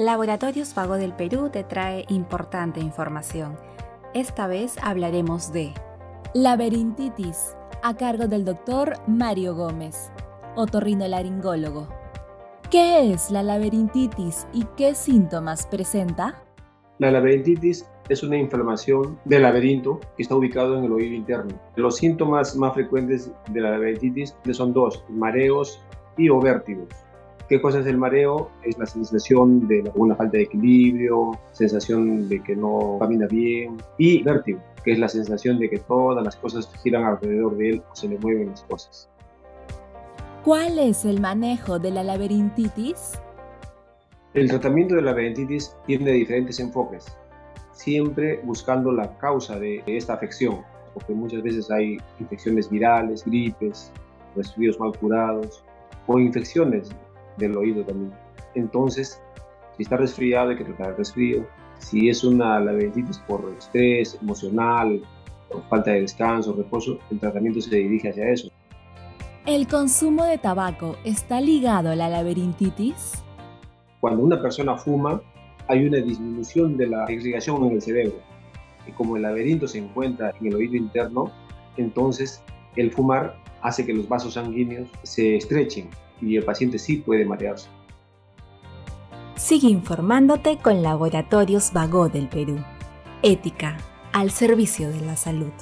Laboratorios Vago del Perú te trae importante información. Esta vez hablaremos de laberintitis, a cargo del doctor Mario Gómez, otorrinolaringólogo. ¿Qué es la laberintitis y qué síntomas presenta? La laberintitis es una inflamación del laberinto que está ubicado en el oído interno. Los síntomas más frecuentes de la laberintitis son dos, mareos y o vértigos. ¿Qué cosa es el mareo? Es la sensación de una falta de equilibrio, sensación de que no camina bien y vértigo, que es la sensación de que todas las cosas giran alrededor de él o se le mueven las cosas. ¿Cuál es el manejo de la laberintitis? El tratamiento de la laberintitis tiene diferentes enfoques, siempre buscando la causa de esta afección, porque muchas veces hay infecciones virales, gripes, resfríos mal curados o infecciones del oído también. Entonces, si está resfriado hay que tratar el resfrío. Si es una laberintitis por estrés emocional, por falta de descanso, reposo, el tratamiento se dirige hacia eso. ¿El consumo de tabaco está ligado a la laberintitis? Cuando una persona fuma, hay una disminución de la irrigación en el cerebro. Y como el laberinto se encuentra en el oído interno, entonces el fumar hace que los vasos sanguíneos se estrechen y el paciente sí puede marearse. Sigue informándote con Laboratorios Vago del Perú. Ética al servicio de la salud.